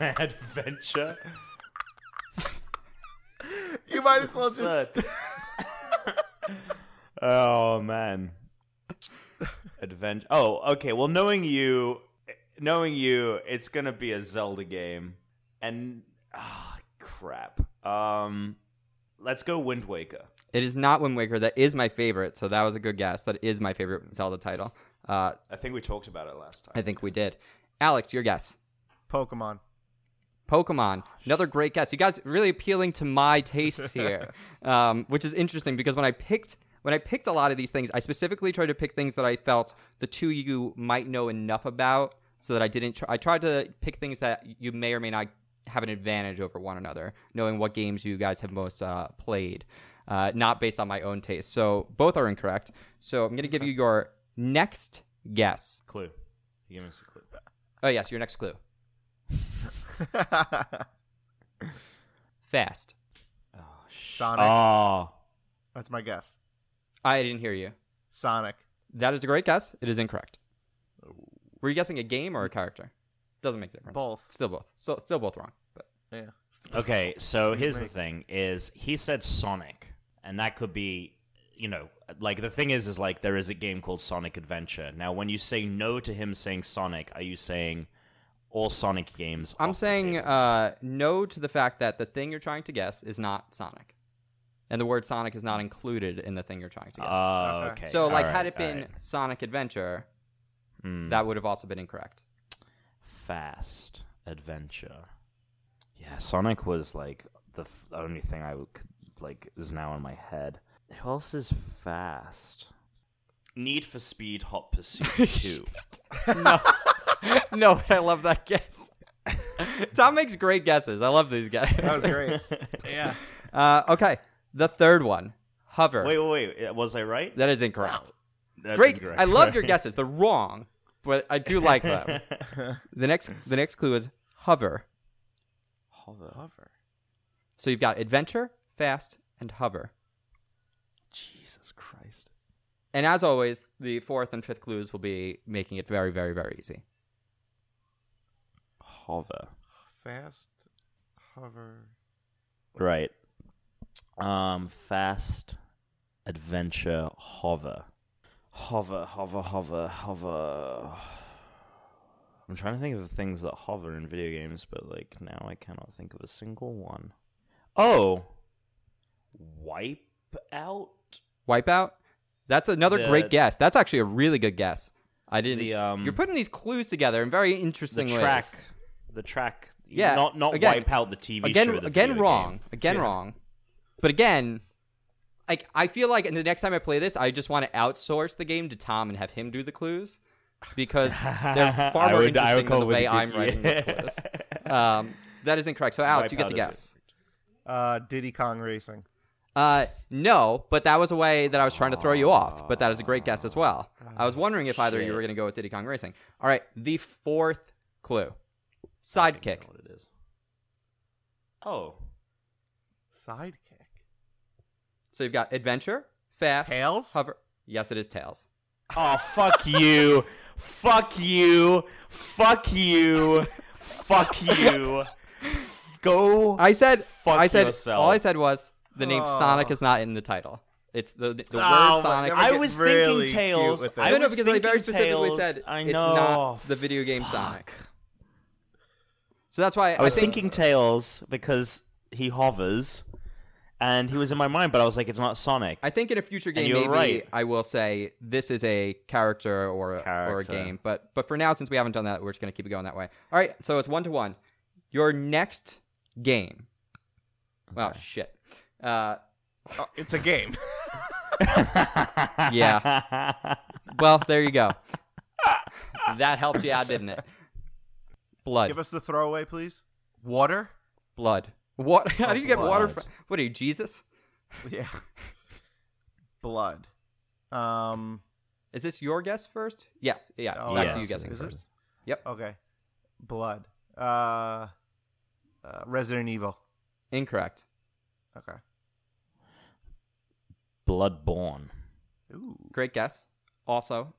Adventure. You might as well just. Oh man. Adventure. Oh, okay. Well, knowing you, knowing you, it's gonna be a Zelda game, and ah, crap. Um, let's go Wind Waker. It is not Wind Waker. That is my favorite. So that was a good guess. That is my favorite Zelda title. Uh, I think we talked about it last time. I think we did. Alex, your guess. Pokemon. Pokemon. Another great guess. You guys really appealing to my tastes here, um, which is interesting because when I picked when I picked a lot of these things, I specifically tried to pick things that I felt the two of you might know enough about, so that I didn't. Try, I tried to pick things that you may or may not have an advantage over one another, knowing what games you guys have most uh, played, uh, not based on my own taste. So both are incorrect. So I'm going to give you your next guess. Clue. You give us a clue. Oh yes, your next clue. Fast. Sonic. Oh, That's my guess. I didn't hear you. Sonic. That is a great guess. It is incorrect. Were you guessing a game or a character? Doesn't make a difference. Both. Still both. So, still both wrong. But Yeah. okay. So here's the thing: is he said Sonic, and that could be, you know, like the thing is, is like there is a game called Sonic Adventure. Now, when you say no to him saying Sonic, are you saying all Sonic games? I'm off the saying table? uh, no to the fact that the thing you're trying to guess is not Sonic, and the word Sonic is not included in the thing you're trying to guess. Oh, Okay. okay. so, like, All had it been all right. Sonic Adventure, Hmm. that would have also been incorrect. fast adventure. Yeah, Sonic was like the f- only thing I would like is now in my head. Who else is fast? Need for Speed Hot Pursuit Two. no, no, but I love that guess. Tom makes great guesses. I love these guys. That was great. yeah. Uh, okay, the third one, hover. wait, wait, wait. Was I right? That is incorrect. That's Great. incorrect. I love your guesses. They're wrong, but I do like them. the next, the next clue is hover. Hover. Hover. So you've got adventure, fast, and hover. Jesus Christ. And as always, the fourth and fifth clues will be making it very, very, very easy. Hover. Fast. Hover. Right. Um, fast adventure hover. Hover, hover, hover, hover. I'm trying to think of things that hover in video games, but like now I cannot think of a single one. Oh, wipe out Wipeout. That's another The- great guess. That's actually a really good guess. I didn't. the um you're putting these clues together in very the interesting track, ways. The track. Yeah, not not again- wipe out the TV Again, show. the again, wrong. game. Again, Yeah. wrong. But again, like I feel like the next time I play this, I just want to outsource the game to Tom and have him do the clues because they're far more would- interesting than the way a good- I'm writing yeah. these clues. Um, that is incorrect. So Alex, you get Wipeout to guess. Uh, Diddy Kong Racing. Uh, no, but that was a way that I was trying to throw you off. But that is a great guess as well. I was wondering if either you were going to go with Diddy Kong Racing. All right, the fourth clue, I think I sidekick. know what it is. Oh, Sidekick. So you've got adventure, fast, Tails? hover. Yes, it is tails. Oh, fuck you. fuck you. Fuck you. Fuck you. Go. I said. Fuck I said. yourself. All I said was the name. Sonic is not in the title. It's the the Oh, word Sonic. I was really thinking Tails. with I it. no, no, was because I very thinking specifically Tails. said I it's know. not the video game Fuck. Sonic. So that's why I was think- thinking Tails because he hovers, and he was in my mind, but I was like, it's not Sonic. I think in a future game, you were maybe right. I will say this is a character or a, or a game. But but for now, since we haven't done that, we're just gonna keep it going that way. All right, so it's one to one. Your next game. Oh shit. Uh, Oh, it's a game. yeah. Well, there you go. that helped you out, didn't it? Blood. Give us the throwaway, please. Water? blood. What? How Oh, do you get water from? What are you, Jesus? Yeah. Blood. Um. Is this your guess first? Yes. Yeah. Oh, back yes, to you guessing is. Is it? first. Yep. Okay. Blood. Uh. uh Resident Evil. Incorrect. Okay. Bloodborne. Ooh. Great guess. Also,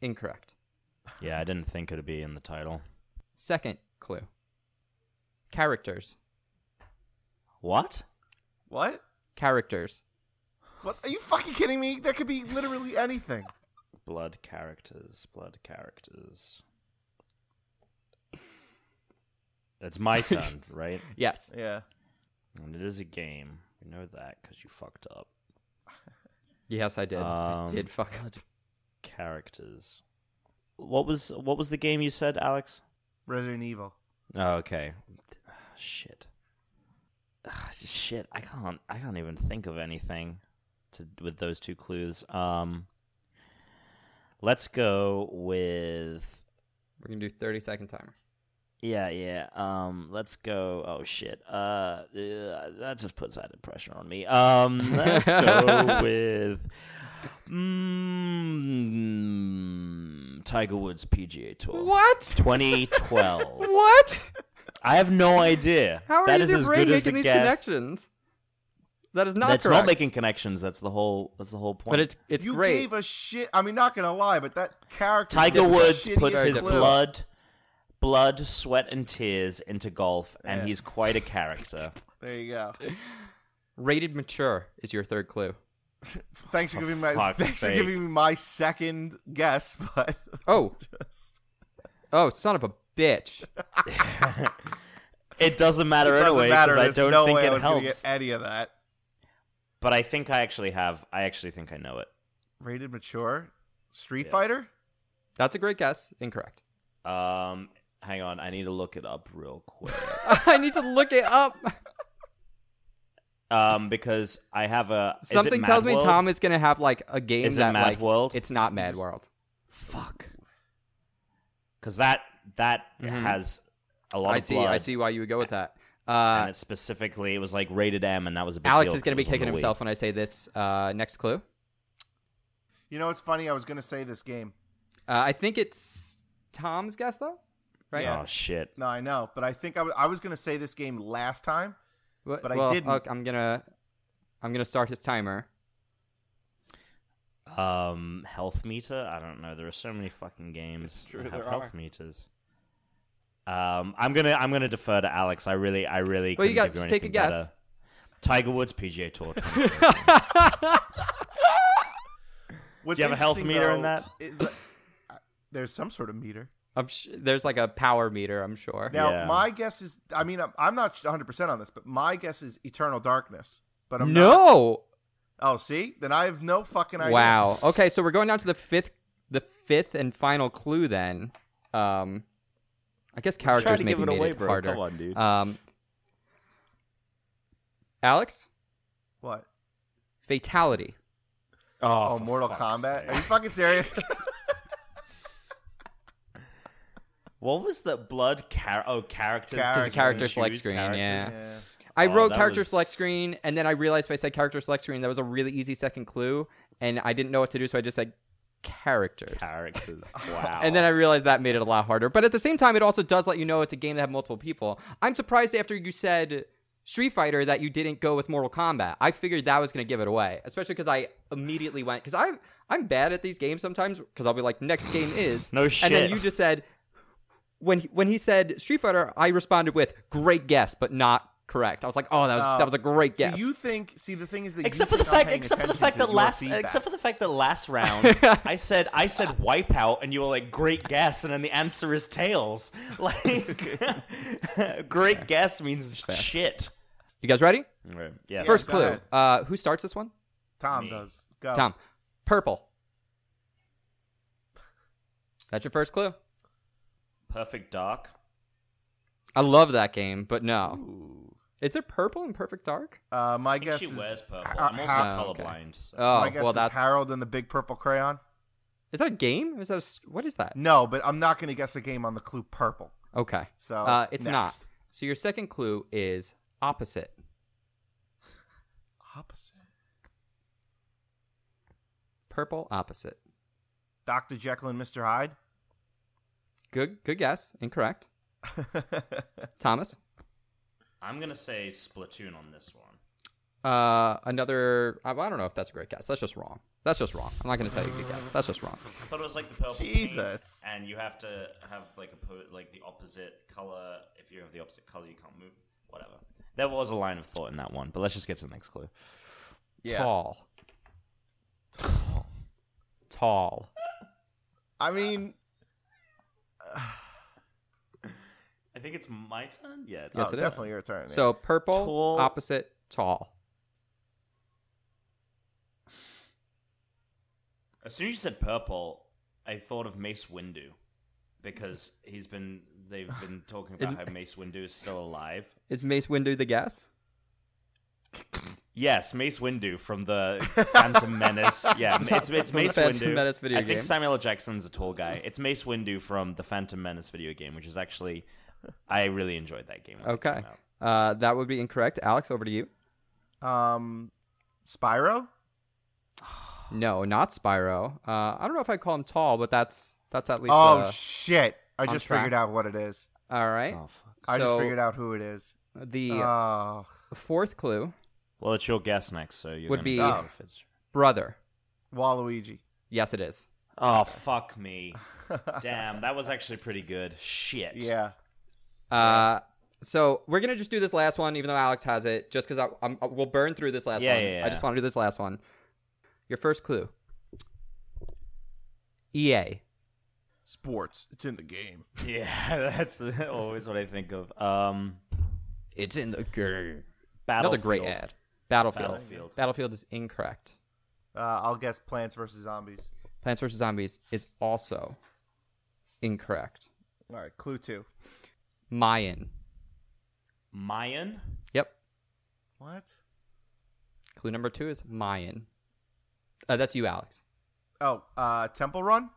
incorrect. Yeah, I didn't think it'd be in the title. Second clue. Characters. What? What? Characters. What? Are you fucking kidding me? That could be literally anything. Blood characters. Blood characters. It's my turn, right? Yes. Yeah. And it is a game. We know that because you fucked up. Yes, I did. I Um, did fuck up. characters. What was what was the game you said, Alex? Resident Evil. Oh, okay. Shit. Ugh, shit. I can't. I can't even think of anything to with those two clues. Um. Let's go with. We're gonna do thirty second timer. Yeah, yeah. Um, let's go. Oh shit. Uh, uh, that just puts added pressure on me. Um, let's go with. Mm, Tiger Woods PGA Tour. What? 2012. What? I have no idea. How are That you is your as brain good as making a these guess. connections? That is not That's correct. not making connections. That's the whole. That's the whole point. but it's it's you great. gave a shit. I mean, not gonna lie, but that character. Tiger gave the Woods shittiest puts his clue. blood, blood, sweat, and tears into golf, and Yeah. he's quite a character. There you go. Rated mature is your third clue. Thanks for For giving my fuck's thanks for giving me my second guess, but Oh, oh, son of a bitch! It doesn't matter it doesn't anyway because I don't no think way I it was helps. get any of that. But I think I actually have. I actually think I know it. Rated mature, Street Yeah. Fighter. That's a great guess. Incorrect. Um, hang on, I need to look it up real quick. I need to look it up. Um, because I have a Something Mad tells me Tom is gonna have like a game Is it that Mad like World? it's not Mad World. Fuck. Because that that has a lot Mm-hmm. I of see. blood. I see why you would go with that. and Uh, it's specifically, it was like rated M, and that was a big Alex deal is gonna be it was on kicking himself when I say this. Uh, next clue. You know, it's funny. I was gonna say this game. Uh, I think it's Tom's guess though, right? Yeah. Oh shit! No, I know, but I think I was, I was gonna say this game last time. But, But I didn't. Okay, I'm gonna I'm gonna start his timer. Um, health meter. I don't know. There are so many fucking games True, that have health are. meters. Um, I'm gonna I'm gonna defer to Alex. I really I really. Well, you got- give you just take a anything guess. better. Tiger Woods PGA Tour. 2013. Do you have a health meter though, in that? is that uh, there's some sort of meter. I'm sh- there's like a power meter. I'm sure. Now, Yeah. my guess is. I mean, I'm, I'm not 100 percent on this, but my guess is Eternal Darkness. But I'm not. no. Oh, see, then I have no fucking idea. Wow. Okay, so we're going down to the fifth, the fifth and final clue. Then, um, I guess characters to maybe give it made away, it bro. harder. Come on, dude. Um, Alex, What? fatality. Oh, for Mortal Kombat? sake. Are you fucking serious? What was the blood? Char- oh, characters. 'cause Characters. you can Character select screen, characters. yeah. yeah. I Oh, wrote that character was- select screen, and then I realized if I said character select screen, that was a really easy second clue, and I didn't know what to do, so I just said characters. Characters. Wow. And then I realized that made it a lot harder. But at the same time, it also does let you know it's a game that have multiple people. I'm surprised after you said Street Fighter that you didn't go with Mortal Kombat. I figured that was going to give it away, especially because I immediately went because I I'm bad at these games sometimes because I'll be like next game is No shit. and then shit. you just said when he, when he said Street Fighter, I responded with great guess, but not correct. I was like, oh, that was Oh. that was a great guess. So you think? See, the thing is that except you for the fact, except for the fact that last, feedback. except for the fact that last round, I said, I said wipeout, and you were like, great guess, and then the answer is tails. Like, great guess means shit. you guys ready? Right. Yeah. First go clue. Uh, who starts this one? Tom Me. does. Go. Tom. Purple. That's your first clue. Perfect dark. I love that game, but no. Ooh. Is there purple in Perfect Dark? Uh, my I think guess she is wears purple. Ha- I'm also Ha- Oh, okay. colorblind. So. Oh, my guess well, is that Harold and the Big Purple Crayon. is that a game? Is that a s- what is that? No, but I'm not going to guess a game on the clue purple. Okay, So uh, it's next. not. So your second clue is opposite. opposite. Purple opposite. Doctor Jekyll and Mister Hyde. Good, good guess. Incorrect. Thomas. I'm gonna say Splatoon on this one. Uh, another. I, I don't know if that's a great guess. That's just wrong. That's just wrong. I'm not going to tell you a good guess. That's just wrong. I thought it was like the purple. paint, Jesus. and you have to have like a po- like the opposite color. If you have the opposite color, you can't move. Whatever. There was a line of thought in that one, but let's just get to the next clue. Yeah. Tall. Tall. I mean, I think it's my turn. Yeah. It's Yes, oh, it is. definitely your turn. yeah. So purple Tall. opposite tall. As soon as you said purple, I thought of Mace Windu because he's been they've been talking about Isn't- how Mace Windu is still alive. Is Mace Windu the guess? Yes, Mace Windu from the Phantom Menace. Yeah, it's it's From the Mace Windu. Menace video I game. think Samuel L. Jackson's a tall guy. It's Mace Windu from the Phantom Menace video game, which is actually I really enjoyed that game. Okay. Uh, that would be incorrect. Alex, over to you. um, Spyro. No, not Spyro. Uh, I don't know if I call him tall, but that's that's at least. Oh uh, shit! I just track. figured out what it is. all right. Oh fuck. I just figured out who it is. The Oh, fourth clue, Well, it's your guess next, so you're Would be- Oh. brother. Waluigi. Yes, it is. Oh fuck me! Damn, that was actually pretty good. Shit. Yeah. Uh, so we're gonna just do this last one, even though Alex has it, just because I'm we'll burn through this last Yeah, one. yeah, yeah. I just want to do this last one. Your first clue. EA. Sports. It's in the game. Yeah, that's always what I think of. Um, It's in the game. Battlefield. Another great ad. Battlefield. Battlefield. Battlefield is incorrect. Uh, I'll guess Plants vs Zombies. Plants vs Zombies is also incorrect. All right. Clue two. Mayan. Mayan. Yep. What? Clue number two is Mayan. Uh, that's you, Alex. Oh, uh, Temple Run.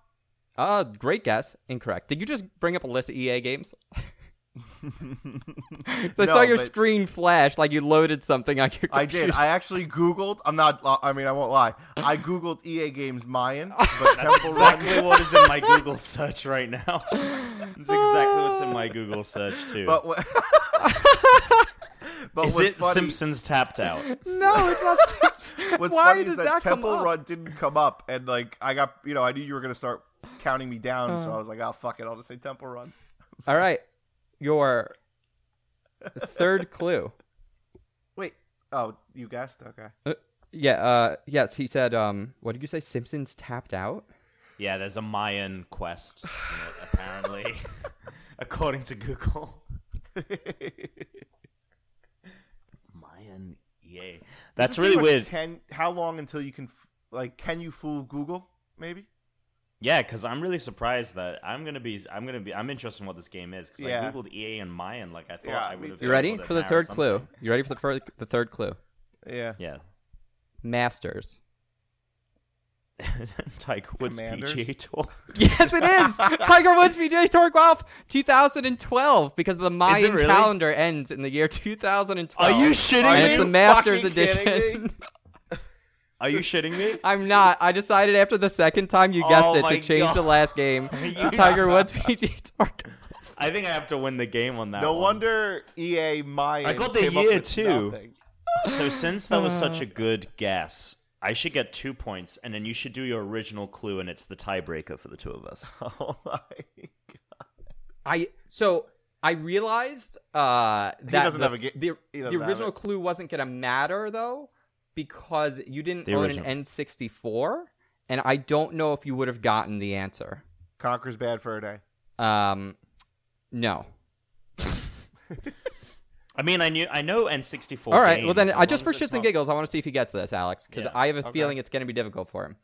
Uh, great guess. Incorrect. Did you just bring up a list of EA games? so I No, saw your screen flash like you loaded something on your I did. I actually Googled. I'm not. I mean, I won't lie. I Googled EA Games Mayan, but Temple Run. Exactly what is in my Google search right now. It's exactly what's in my Google search too. But what? but is it funny? Simpsons tapped out? no, it's not Simpsons. What's Why funny is that, that Temple? Run didn't come up, and like I got, you know, I knew you were gonna start counting me down, Uh. so I was like, oh fuck it, I'll just say Temple Run. All right, your third clue. Wait. Oh, you guessed? Okay. Uh, yeah. Uh, yes, he said. Um, what did you say? Simpsons tapped out. Yeah, there's a Mayan quest it, apparently, according to Google. Mayan EA. That's really weird. Can how long until you can like? Can you fool Google? Maybe. Yeah, because I'm really surprised that I'm gonna be. I'm gonna be. I'm interested in what this game is because Yeah. I googled EA and Mayan. Like I thought Yeah, I me would have. too. You ready for the third clue? You ready for the fir- the third clue? Yeah. Yeah. Masters. Tiger Woods Commanders? PGA Tour. Yes, it is. Tiger Woods PGA Tour Golf 2012 because the Mayan really? calendar ends in the year 2012. Are you shitting and me? it's the Masters fucking kidding edition. Are you shitting me? I'm not. I decided after the second time you guessed Oh it to change God. the last game to Tiger suck. Woods PGA Tour. I think I have to win the game on that. No one. wonder EA Mayan. I got the came year, too. nothing. So since that was such a good guess, I should get two points, and then you should do your original clue, and it's the tiebreaker for the two of us. Oh my. God. I so I realized uh, that doesn't the, have a ga- the, he the doesn't have original it. clue wasn't gonna matter though because you didn't The own original. an N64, and I don't know if you would have gotten the answer. Conker's Bad Fur Day. Um, no. I mean, I knew, I know N64. All right. Well, then, I just for shits and giggles, I want to see if he gets this, Alex, because Yeah, I have a okay. feeling it's going to be difficult for him.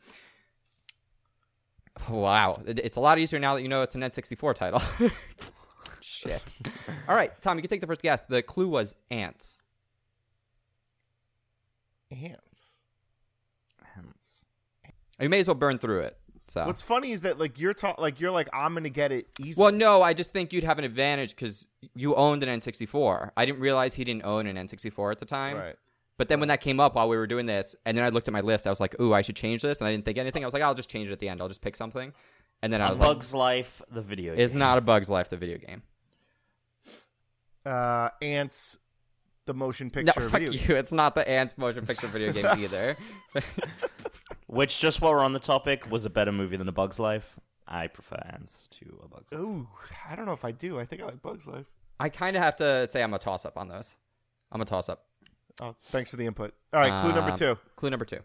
Wow, it's a lot easier now that you know it's an N64 title. Shit. All right, Tom, you can take the first guess. The clue was ants. Ants. Hence. You may as well burn through it. So. What's funny is that like you're ta- like you're like I'm gonna get it easy. well, no, I just think you'd have an advantage because you owned an N64. I didn't realize he didn't own an N64 at the time. right. But then when that came up while we were doing this, and then I looked at my list, I was like, "Ooh, I should change this," and I didn't think anything. I was like, "I'll just change it at the end. I'll just pick something." And then I A was like, Bug's Life, the video. Game. "It's game. not a Bug's Life, the video game." Uh, Antz, the motion No, picture. fuck video. you. It's not the Antz motion picture video game either. Which, just while we're on the topic, was a better movie than A Bug's Life. I prefer Antz to A Bug's Life. Ooh, I don't know if I do. I think I like Bugs Life. I kind of have to say I'm a toss up on those. I'm a toss up. Oh, thanks for the input. All right, clue number Um, two. Clue number two.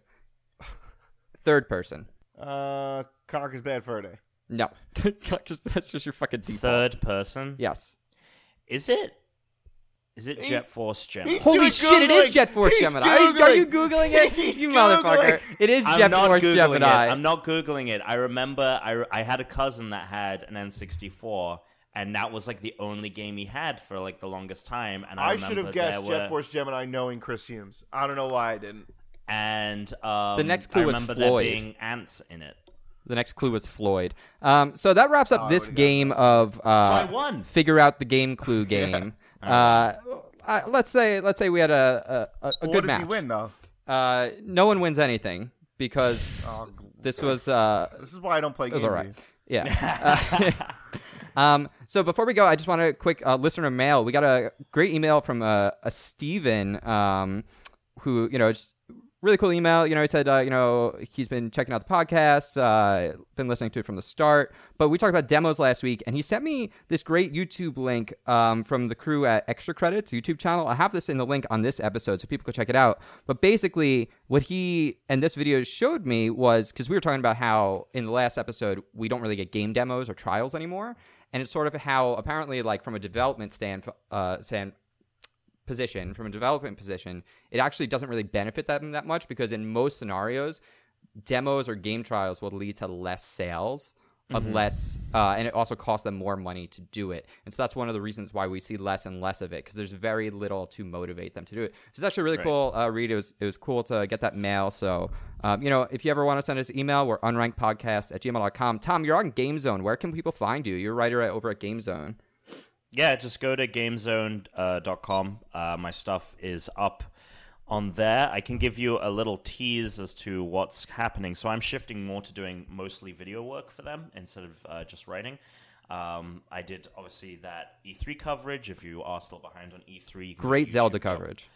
Third person. Uh, Conker's Bad Fur Day. No, that's just your fucking default. Third person. Yes. Is it? Is it He's- Jet Force Gemini? Holy doing shit! It is Jet Force He's Gemini. Are you, are you Googling. googling it? He's you motherfucker! It is I'm Jet not Force googling Gemini. it. I'm not googling it. I remember I, I had a cousin that had an N64, and that was like the only game he had for like the longest time. And I, I, should have guessed there Jet Force Gemini knowing Chris Humes. I don't know why I didn't. And um, The next clue I was Floyd. there being ants in it. The next clue was Floyd. Um, so that wraps up Oh, this game of uh, I won. Figure out the game clue game. Uh, uh, let's say let's say we had a a, a, Well, good what does match. he win though? Uh, no one wins anything because Oh, this was uh, This is why I don't play it was games. all right. Yeah. Uh, Um, so before we go, I just want a quick uh, listener mail. We got a great email from uh, a Steven, um, who you know just really cool email. You know, he said, uh, you know, he's been checking out the podcast, uh, been listening to it from the start. But we talked about demos last week, and he sent me this great YouTube link um, from the crew at Extra Credits YouTube channel. I have this in the link on this episode, so people can check it out. But basically, what he and this video showed me was because we were talking about how in the last episode we don't really get game demos or trials anymore. And it's sort of how apparently, like from a development stand, uh, stand position, from a development position, it actually doesn't really benefit them that much because in most scenarios, demos or game trials will lead to less sales. Unless, uh, and it also costs them more money to do it, and so that's one of the reasons why we see less and less of it because there's very little to motivate them to do it. It's actually really Right. cool uh, read. It was it was cool to get that mail. So, um, you know, if you ever want to send us email, we're unrankedpodcast at gmail.com. Tom, you're on Game Zone. Where can people find you? You're a writer at, over at Game Zone. Yeah, just go to gamezone.com. Uh, my stuff is up on there. I can give you a little tease as to what's happening. So I'm shifting more to doing mostly video work for them instead of uh, just writing. Um, I did obviously that E3 coverage. If you are still behind on E3, you can Great Zelda coverage.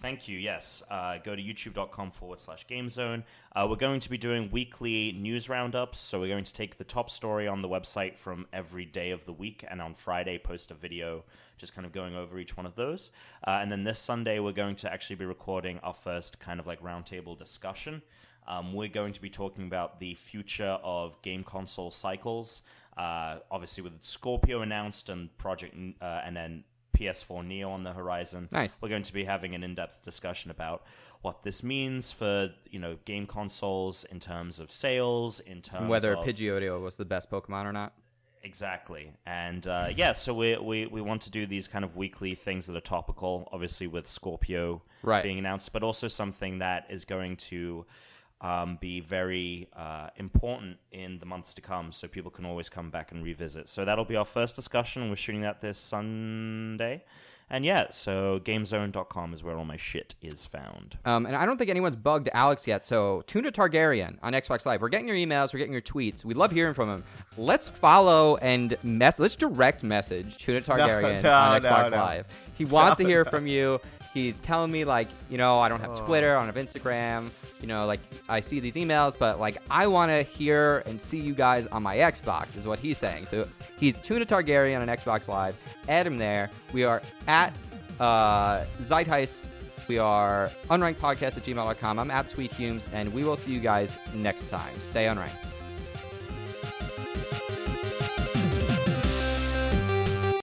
Thank you. Yes. Uh, go to youtube.com forward slash game zone. Uh, we're going to be doing weekly news roundups. So we're going to take the top story on the website from every day of the week and on Friday post a video just kind of going over each one of those. Uh, and then this Sunday, we're going to actually be recording our first kind of like roundtable discussion. Um, we're going to be talking about the future of game console cycles. Uh, obviously, with Scorpio announced and Project, uh, and then PS4 Neo on the horizon. Nice. We're going to be having an in-depth discussion about what this means for you know game consoles in terms of sales, in terms And whether of Pidgeotto was the best Pokemon or not. exactly, and uh, yeah, so we, we we want to do these kind of weekly things that are topical, obviously with Scorpio Right. being announced, but also something that is going to um, be very uh, important in the months to come, so people can always come back and revisit. So that'll be our first discussion. We're shooting that this Sunday. And yeah, so gamezone.com is where all my shit is found. Um, and I don't think anyone's bugged Alex yet. So Tuna Targaryen on Xbox Live. We're getting your emails. We're getting your tweets. We love hearing from him. Let's follow and mess. Let's direct message Tuna Targaryen no, on Xbox no. Live. He wants to hear from you. He's telling me like, you know, I don't have Oh. Twitter, I don't have Instagram. You know, like I see these emails, but like I want to hear and see you guys on my Xbox. Is what he's saying. So he's Tuna Targaryen on Xbox Live. Add him there. We are at uh, Zeitgeist. We are unranked podcast at gmail.com. I'm at Sweet Humes, and we will see you guys next time. Stay unranked.